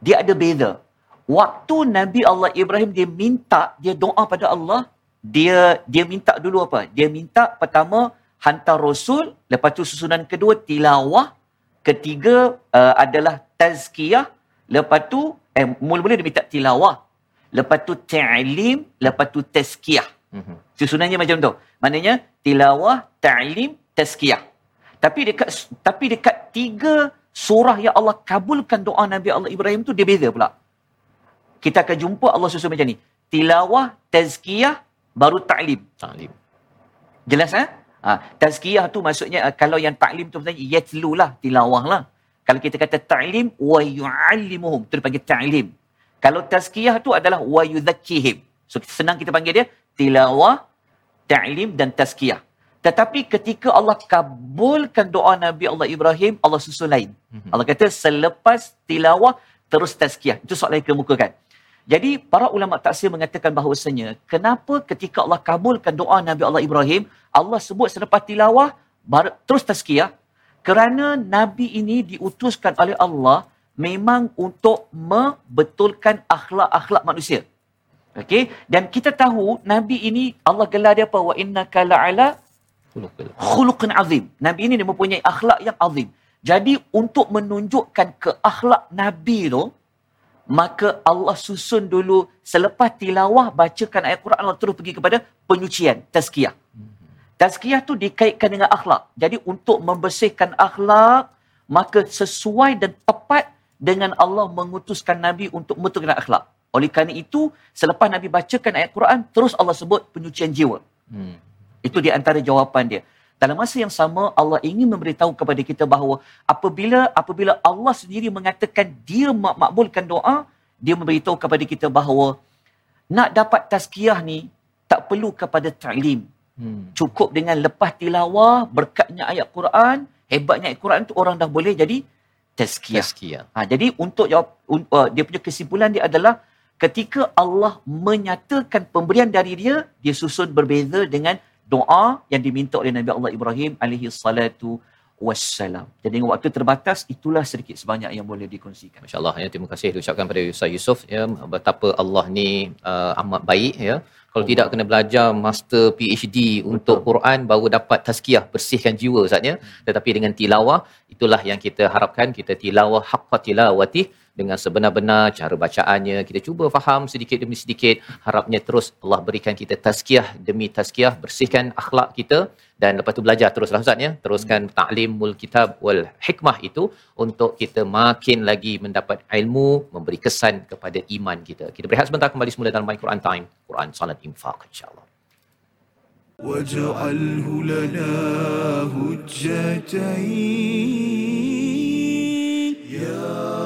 dia ada beza. Waktu Nabi Allah Ibrahim dia minta, dia doa pada Allah, dia dia minta dulu apa? Dia minta pertama hantar rasul, lepas tu susunan kedua tilawah, ketiga uh, adalah tazkiyah, lepas tu eh mula-mula dia minta tilawah, lepas tu ta'lim, lepas tu tazkiyah. Mhm. Susunannya macam tu. Maknanya tilawah, ta'lim, tazkiyah. Tapi dekat tapi dekat tiga surah yang Allah kabulkan doa Nabi Allah Ibrahim tu dia beza pula. Kita akan jumpa Allah susun macam ni. Tilawah, tazkiyah, baru ta'lim. Ta'lim. Jelas eh? Ha, tazkiyah tu maksudnya uh, kalau yang ta'lim tu maksudnya yatlu lah, tilawah lah. Kalau kita kata ta'lim wa yu'allimuhum, tu dipanggil ta'lim. Kalau tazkiyah tu adalah wa yudhakkihim. So senang kita panggil dia tilawah, ta'lim dan tazkiyah. Tetapi ketika Allah kabulkan doa Nabi Allah Ibrahim, Allah susun lain. Mhm. Allah kata selepas tilawah terus tazkiyah. Itu soalan yang kemukakan. Jadi para ulama tafsir mengatakan bahawasanya kenapa ketika Allah kabulkan doa Nabi Allah Ibrahim, Allah sebut selepas tilawah terus tazkiyah kerana Nabi ini diutuskan oleh Allah memang untuk membetulkan akhlak-akhlak manusia. Okey, dan kita tahu Nabi ini Allah gelar dia apa? Wa innaka la'ala khuluqun azim. Nabi ini dia mempunyai akhlak yang azim. Jadi untuk menunjukkan ke akhlak Nabi tu, maka Allah susun dulu selepas tilawah bacakan ayat Quran Allah terus pergi kepada penyucian, tazkiyah. Tazkiyah tu dikaitkan dengan akhlak. Jadi untuk membersihkan akhlak, maka sesuai dan tepat dengan Allah mengutuskan Nabi untuk membetulkan akhlak. Oleh kerana itu, selepas Nabi bacakan ayat Quran, terus Allah sebut penyucian jiwa. Hmm. Itu di antara jawapan dia. Dalam masa yang sama Allah ingin memberitahu kepada kita bahawa apabila apabila Allah sendiri mengatakan dia mak- makbulkan doa, dia memberitahu kepada kita bahawa nak dapat tazkiyah ni tak perlu kepada ta'lim. Hmm. Cukup dengan lepas tilawah, berkatnya ayat Quran, hebatnya ayat Quran tu orang dah boleh jadi tazkiyah. Tazkiyah. Ha, jadi untuk jawab uh, dia punya kesimpulan dia adalah ketika Allah menyatakan pemberian dari dia, dia susun berbeza dengan doa yang diminta oleh Nabi Allah Ibrahim alaihi salatu wassalam. Jadi dengan waktu terbatas, itulah sedikit sebanyak yang boleh dikongsikan. Masya Allah ya terima kasih diucapkan pada Ustaz Yusof ya betapa Allah ni uh, amat baik ya kalau Allah. tidak kena belajar master PhD untuk Quran baru dapat tazkiyah bersihkan jiwa Ustaz ya tetapi dengan tilawah itulah yang kita harapkan kita tilawah haqqa tilawati dengan sebenar-benar cara bacaannya kita cuba faham sedikit demi sedikit harapnya terus Allah berikan kita tazkiyah demi tazkiyah bersihkan akhlak kita dan lepas tu belajar teruslah Ustaz ya teruskan ta'limul kitab wal hikmah itu untuk kita makin lagi mendapat ilmu memberi kesan kepada iman kita kita berehat sebentar kembali semula dalam My Quran Time Quran Salat Infaq insyaallah واجعله لنا هجتين يا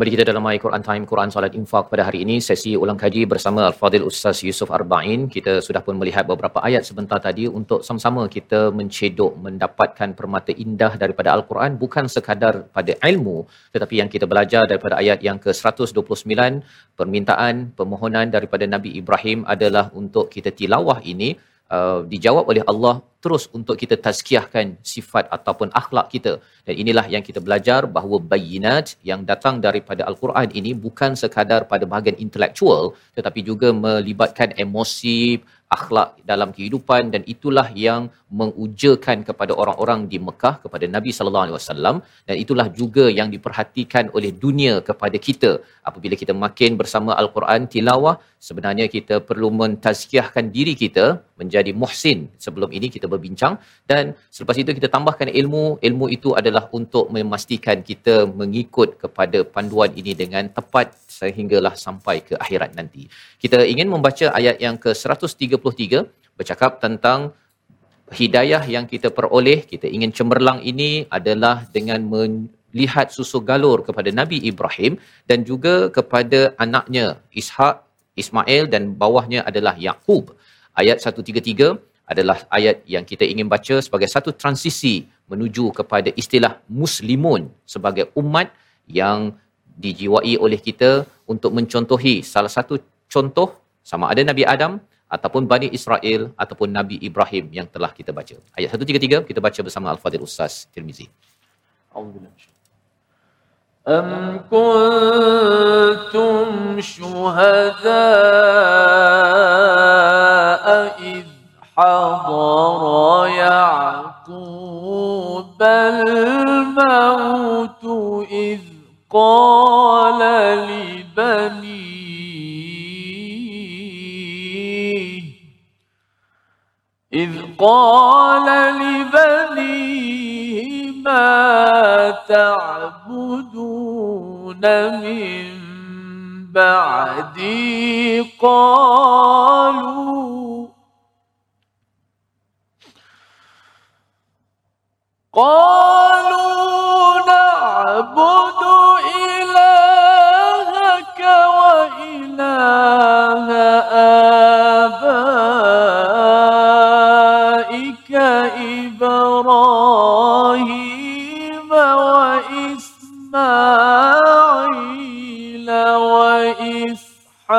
Kembali kita dalam My Quran Time, Quran Salat Infaq pada hari ini, sesi ulang kaji bersama Al-Fadhil Ustaz Yusuf Arba'in. Kita sudah pun melihat beberapa ayat sebentar tadi untuk sama-sama kita mencedok, mendapatkan permata indah daripada Al-Quran bukan sekadar pada ilmu, tetapi yang kita belajar daripada ayat yang ke-129, permintaan, permohonan daripada Nabi Ibrahim adalah untuk kita tilawah ini uh, dijawab oleh Allah terus untuk kita tazkiyahkan sifat ataupun akhlak kita. Dan inilah yang kita belajar bahawa bayinat yang datang daripada al-Quran ini bukan sekadar pada bahagian intelektual tetapi juga melibatkan emosi akhlak dalam kehidupan. Dan itulah yang mengujakan kepada orang-orang di Mekah kepada Nabi sallallahu alaihi wasallam. Dan itulah juga yang diperhatikan oleh dunia kepada kita. Apabila kita makin bersama al-Quran tilawah sebenarnya kita perlu mentazkiyahkan diri kita menjadi muhsin sebelum ini kita berbincang. Dan selepas itu kita tambahkan ilmu. Ilmu itu adalah untuk memastikan kita mengikut kepada panduan ini dengan tepat sehinggalah sampai ke akhirat nanti. Kita ingin membaca ayat yang ke 133 bercakap tentang hidayah yang kita peroleh kita ingin cemerlang ini adalah dengan melihat susu galur kepada Nabi Ibrahim dan juga kepada anaknya Ishak Ismail dan bawahnya adalah Yakub. Ayat 133 adalah ayat yang kita ingin baca sebagai satu transisi menuju kepada istilah muslimun sebagai umat yang dijiwai oleh kita untuk mencontohi salah satu contoh sama ada Nabi Adam ataupun Bani Israel ataupun Nabi Ibrahim yang telah kita baca. Ayat 133 kita baca bersama Al-Fadhil Ustaz Tirmizi. Alhamdulillah. أم كنتم شهداء إذ حضر يعقوب الموت إذ قال قال لبنيه ما تعبدون من بعدي؟ قالوا قالوا وإسحاق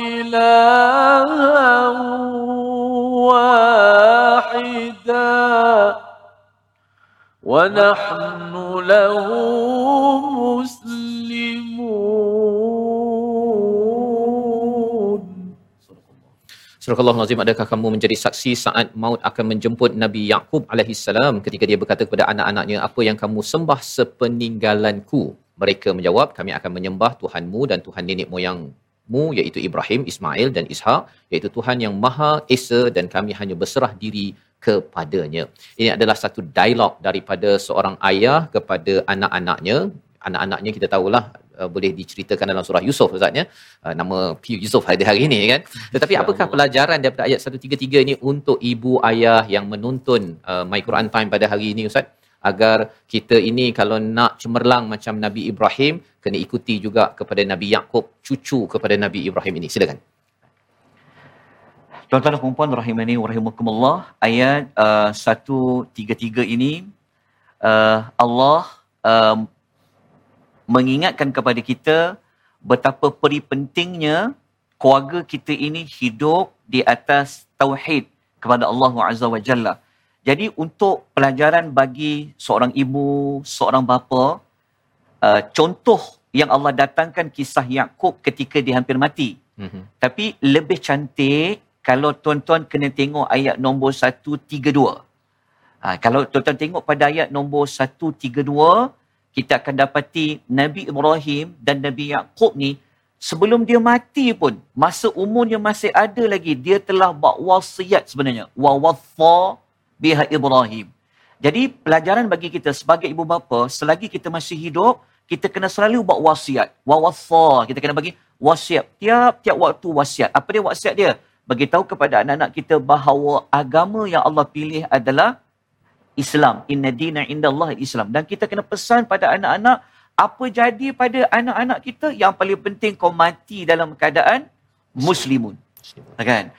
إلها واحدا ونحن له مسلمون Surah Allah Nazim, adakah kamu menjadi saksi saat maut akan menjemput Nabi Yaqub alaihi salam ketika dia berkata kepada anak-anaknya, apa yang kamu sembah sepeninggalanku? Mereka menjawab, kami akan menyembah Tuhanmu dan Tuhan nenek moyangmu iaitu Ibrahim, Ismail dan Ishak iaitu Tuhan yang Maha Esa dan kami hanya berserah diri kepadanya. Ini adalah satu dialog daripada seorang ayah kepada anak-anaknya. Anak-anaknya kita tahulah uh, boleh diceritakan dalam surah Yusuf Ustaz ya. Uh, nama P Yusuf hari hari ini kan. Tetapi apakah pelajaran daripada ayat 133 ini untuk ibu ayah yang menonton uh, My Quran Time pada hari ini Ustaz? Agar kita ini kalau nak cemerlang macam Nabi Ibrahim kena ikuti juga kepada Nabi Yakub cucu kepada Nabi Ibrahim ini silakan Tuan-tuan dan puan rahimani wa rahimakumullah ayat uh, 133 ini uh, Allah uh, mengingatkan kepada kita betapa peri pentingnya keluarga kita ini hidup di atas tauhid kepada Allah Azza wa Jalla. Jadi untuk pelajaran bagi seorang ibu, seorang bapa, uh, contoh yang Allah datangkan kisah Yakub ketika dia hampir mati. mm-hmm. Tapi lebih cantik kalau tuan-tuan kena tengok ayat nombor 132. Ha, kalau tuan-tuan tengok pada ayat nombor 132, kita akan dapati Nabi Ibrahim dan Nabi Yaakob ni sebelum dia mati pun, masa umurnya masih ada lagi, dia telah buat wasiat sebenarnya. Wa wafa biha Ibrahim. Jadi pelajaran bagi kita sebagai ibu bapa, selagi kita masih hidup, kita kena selalu buat wasiat. Wa wafa, kita kena bagi wasiat. Tiap-tiap waktu wasiat. Apa dia wasiat dia? Bagi tahu kepada anak-anak kita bahawa agama yang Allah pilih adalah Islam. Inna dina inda Allah Islam. Dan kita kena pesan pada anak-anak, apa jadi pada anak-anak kita, yang paling penting kau mati dalam keadaan muslimun. Kan?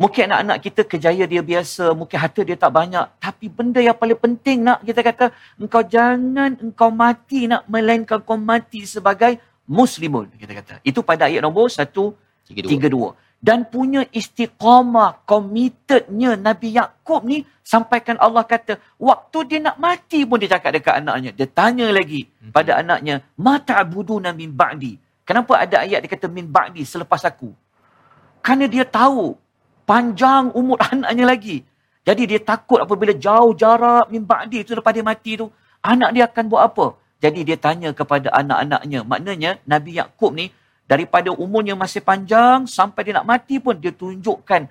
Mungkin anak-anak kita kejaya dia biasa, mungkin harta dia tak banyak. Tapi benda yang paling penting nak kita kata, engkau jangan engkau mati nak melainkan kau mati sebagai muslimun. Kita kata. Itu pada ayat nombor 132. Dan punya istiqamah, committednya Nabi Yaakob ni, sampaikan Allah kata, waktu dia nak mati pun dia cakap dekat anaknya. Dia tanya lagi pada anaknya, Ma ta'buduna min ba'di. Kenapa ada ayat dia kata min ba'di selepas aku? Kerana dia tahu panjang umur anaknya lagi. Jadi dia takut apabila jauh jarak mimba dia tu lepas dia mati tu, anak dia akan buat apa? Jadi dia tanya kepada anak-anaknya. Maknanya Nabi Yakub ni daripada umurnya masih panjang sampai dia nak mati pun dia tunjukkan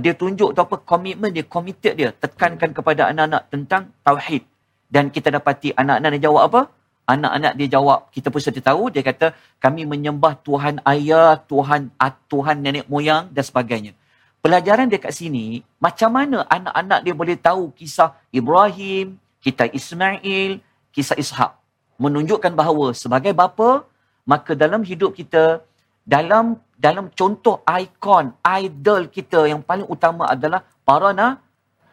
dia tunjuk tu apa komitmen dia, committed dia, tekankan kepada anak-anak tentang tauhid. Dan kita dapati anak-anak dia jawab apa? Anak-anak dia jawab, kita pun sedia tahu, dia kata kami menyembah Tuhan ayah, Tuhan Tuhan nenek moyang dan sebagainya. Pelajaran dia kat sini, macam mana anak-anak dia boleh tahu kisah Ibrahim, kisah Ismail, kisah Ishak. Menunjukkan bahawa sebagai bapa, maka dalam hidup kita, dalam dalam contoh ikon, idol kita yang paling utama adalah para na,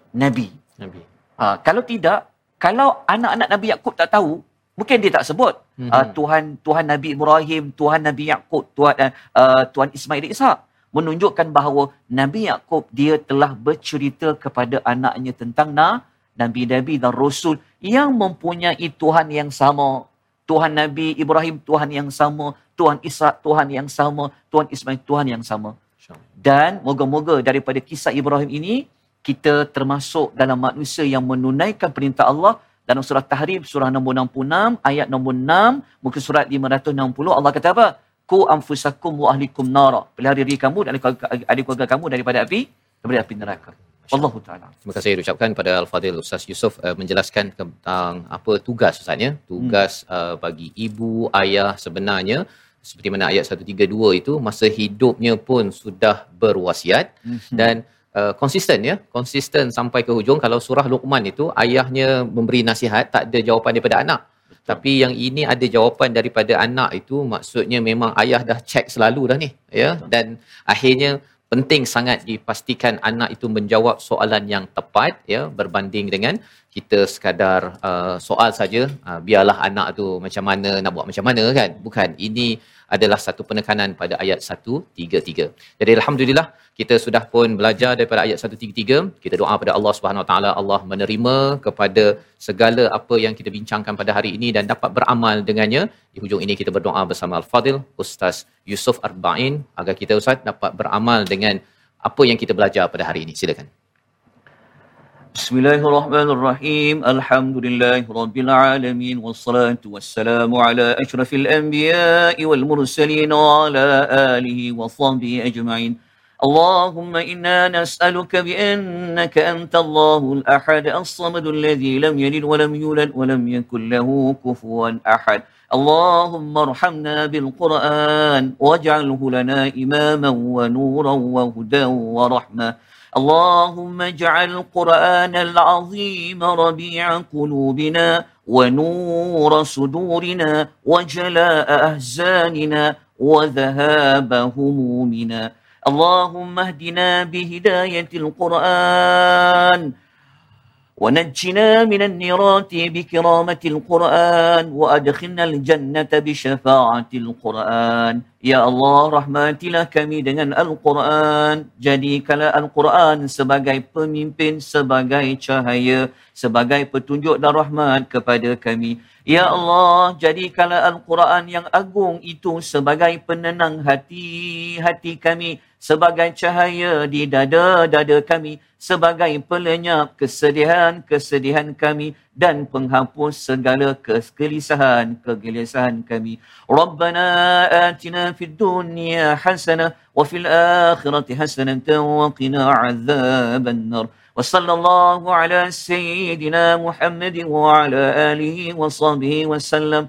Nabi. Nabi. Ha, kalau tidak, kalau anak-anak Nabi Yakub tak tahu, mungkin dia tak sebut Mhm. uh, Tuhan Tuhan Nabi Ibrahim, Tuhan Nabi Yakub, Tuhan uh, uh, Tuhan Ismail dan Ishak menunjukkan bahawa Nabi Yakub dia telah bercerita kepada anaknya tentang na nabi-nabi dan rasul yang mempunyai Tuhan yang sama. Tuhan Nabi Ibrahim Tuhan yang sama, Tuhan Ishak Tuhan yang sama, Tuhan Ismail Tuhan yang sama. Dan moga-moga daripada kisah Ibrahim ini kita termasuk dalam manusia yang menunaikan perintah Allah dalam surah Tahrim surah nombor 66 ayat nombor 6 muka surat 560 Allah kata apa? Ku anfusakum wa ahlikum nara. Pelihara diri kamu dan adik keluarga kamu daripada api daripada api neraka. Wallahu taala. Terima kasih diucapkan pada Al-Fadhil Ustaz Yusof uh, menjelaskan tentang apa tugas Ustaz ya. Tugas uh, bagi ibu, ayah sebenarnya seperti mana ayat 132 itu masa hidupnya pun sudah berwasiat Mhm. dan uh, konsisten ya, konsisten sampai ke hujung kalau surah Luqman itu ayahnya memberi nasihat tak ada jawapan daripada anak. Tapi yang ini ada jawapan daripada anak itu maksudnya memang ayah dah check selalu dah ni ya. Dan akhirnya penting sangat dipastikan anak itu menjawab soalan yang tepat ya berbanding dengan kita sekadar uh, soal saja uh, biarlah anak tu macam mana nak buat macam mana kan. Bukan ini adalah satu penekanan pada ayat 133. Jadi alhamdulillah kita sudah pun belajar daripada ayat 133. Kita doa pada Allah Subhanahu Wa Taala Allah menerima kepada segala apa yang kita bincangkan pada hari ini dan dapat beramal dengannya. Di hujung ini kita berdoa bersama Al-Fadil Ustaz Yusuf Arba'in agar kita Ustaz dapat beramal dengan apa yang kita belajar pada hari ini. Silakan. بسم الله الرحمن الرحيم الحمد لله رب العالمين والصلاة والسلام على أشرف الأنبياء والمرسلين وعلى آله وصحبه أجمعين اللهم إنا نسألك بأنك أنت الله الأحد الصمد الذي لم يلد ولم يولد ولم يكن له كفوا أحد اللهم ارحمنا بالقرآن واجعله لنا إماما ونورا وهدى ورحمة اللهم اجعل القرآن العظيم ربيع قلوبنا ونور صدورنا وجلاء أحزاننا وذهاب همومنا. اللهم اهدنا بهداية القرآن ونجنا من النيرات بكرامة القرآن وأدخلنا الجنة بشفاعة القرآن Ya Allah, rahmatilah kami dengan Al-Quran. Jadikanlah Al-Quran sebagai pemimpin, sebagai cahaya, sebagai petunjuk dan rahmat kepada kami. Ya Allah, jadikanlah Al-Quran yang agung itu sebagai penenang hati-hati kami, sebagai cahaya di dada-dada kami, sebagai pelenyap kesedihan-kesedihan kami dan penghapus segala kegelisahan-kegelisahan kami. Rabbana atina fid dunya hasanah wa fil akhirati hasanah wa qina adzaban nar. وصلى الله على سيدنا محمد وعلى آله وصحبه وسلم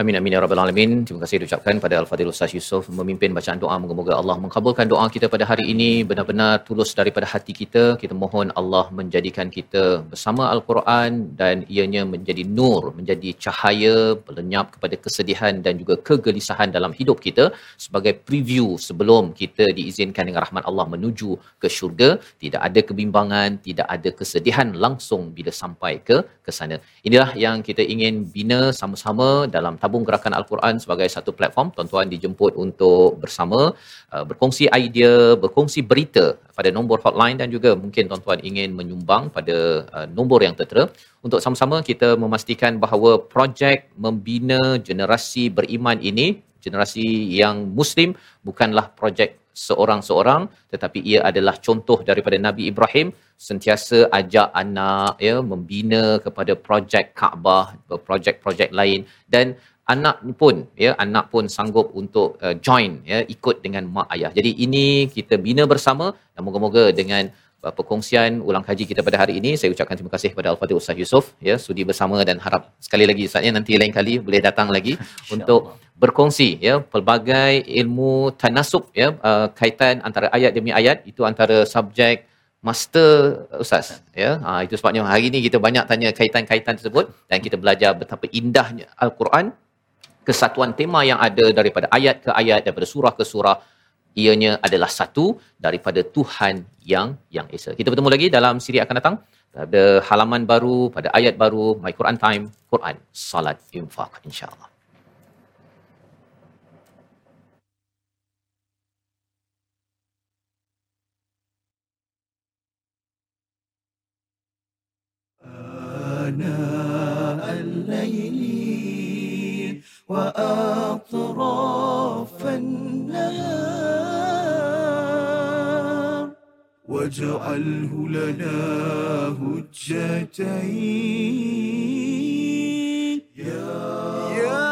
Amin amin ya rabbal alamin. Terima kasih diucapkan pada Al-Fadhil Ustaz Yusof memimpin bacaan doa moga-moga Allah mengabulkan doa kita pada hari ini benar-benar tulus daripada hati kita. Kita mohon Allah menjadikan kita bersama Al-Quran dan ianya menjadi nur, menjadi cahaya pelenyap kepada kesedihan dan juga kegelisahan dalam hidup kita sebagai preview sebelum kita diizinkan dengan rahmat Allah menuju ke syurga. Tidak ada kebimbangan, tidak ada kesedihan langsung bila sampai ke ke sana. Inilah yang kita ingin bina sama-sama dalam tabung gerakan Al-Quran sebagai satu platform tuan-tuan dijemput untuk bersama uh, berkongsi idea berkongsi berita pada nombor hotline dan juga mungkin tuan-tuan ingin menyumbang pada uh, nombor yang tertera. Untuk sama-sama kita memastikan bahawa projek membina generasi beriman ini generasi yang muslim bukanlah projek seorang-seorang tetapi ia adalah contoh daripada Nabi Ibrahim sentiasa ajak anak ya membina kepada projek Kaabah projek-projek lain. Dan anak pun ya anak pun sanggup untuk uh, join ya ikut dengan mak ayah. Jadi ini kita bina bersama dan moga-moga dengan uh, perkongsian ulang kaji kita pada hari ini saya ucapkan terima kasih kepada Al-Fatih Ustaz Yusof ya sudi bersama dan harap sekali lagi Ustaz ya nanti lain kali boleh datang lagi untuk berkongsi ya pelbagai ilmu tanasub ya uh, kaitan antara ayat demi ayat. Itu antara subjek master ustaz ya. Ha, itu sebabnya hari ini kita banyak tanya kaitan-kaitan tersebut dan kita belajar betapa indahnya al-Quran kesatuan tema yang ada daripada ayat ke ayat daripada surah ke surah ianya adalah satu daripada Tuhan yang yang esa. Kita bertemu lagi dalam siri akan datang pada halaman baru pada ayat baru My Quran Time Quran Salat Infak insya-Allah. آناء الليل وأطراف النهار. واجعله لنا هجتين. يا, يا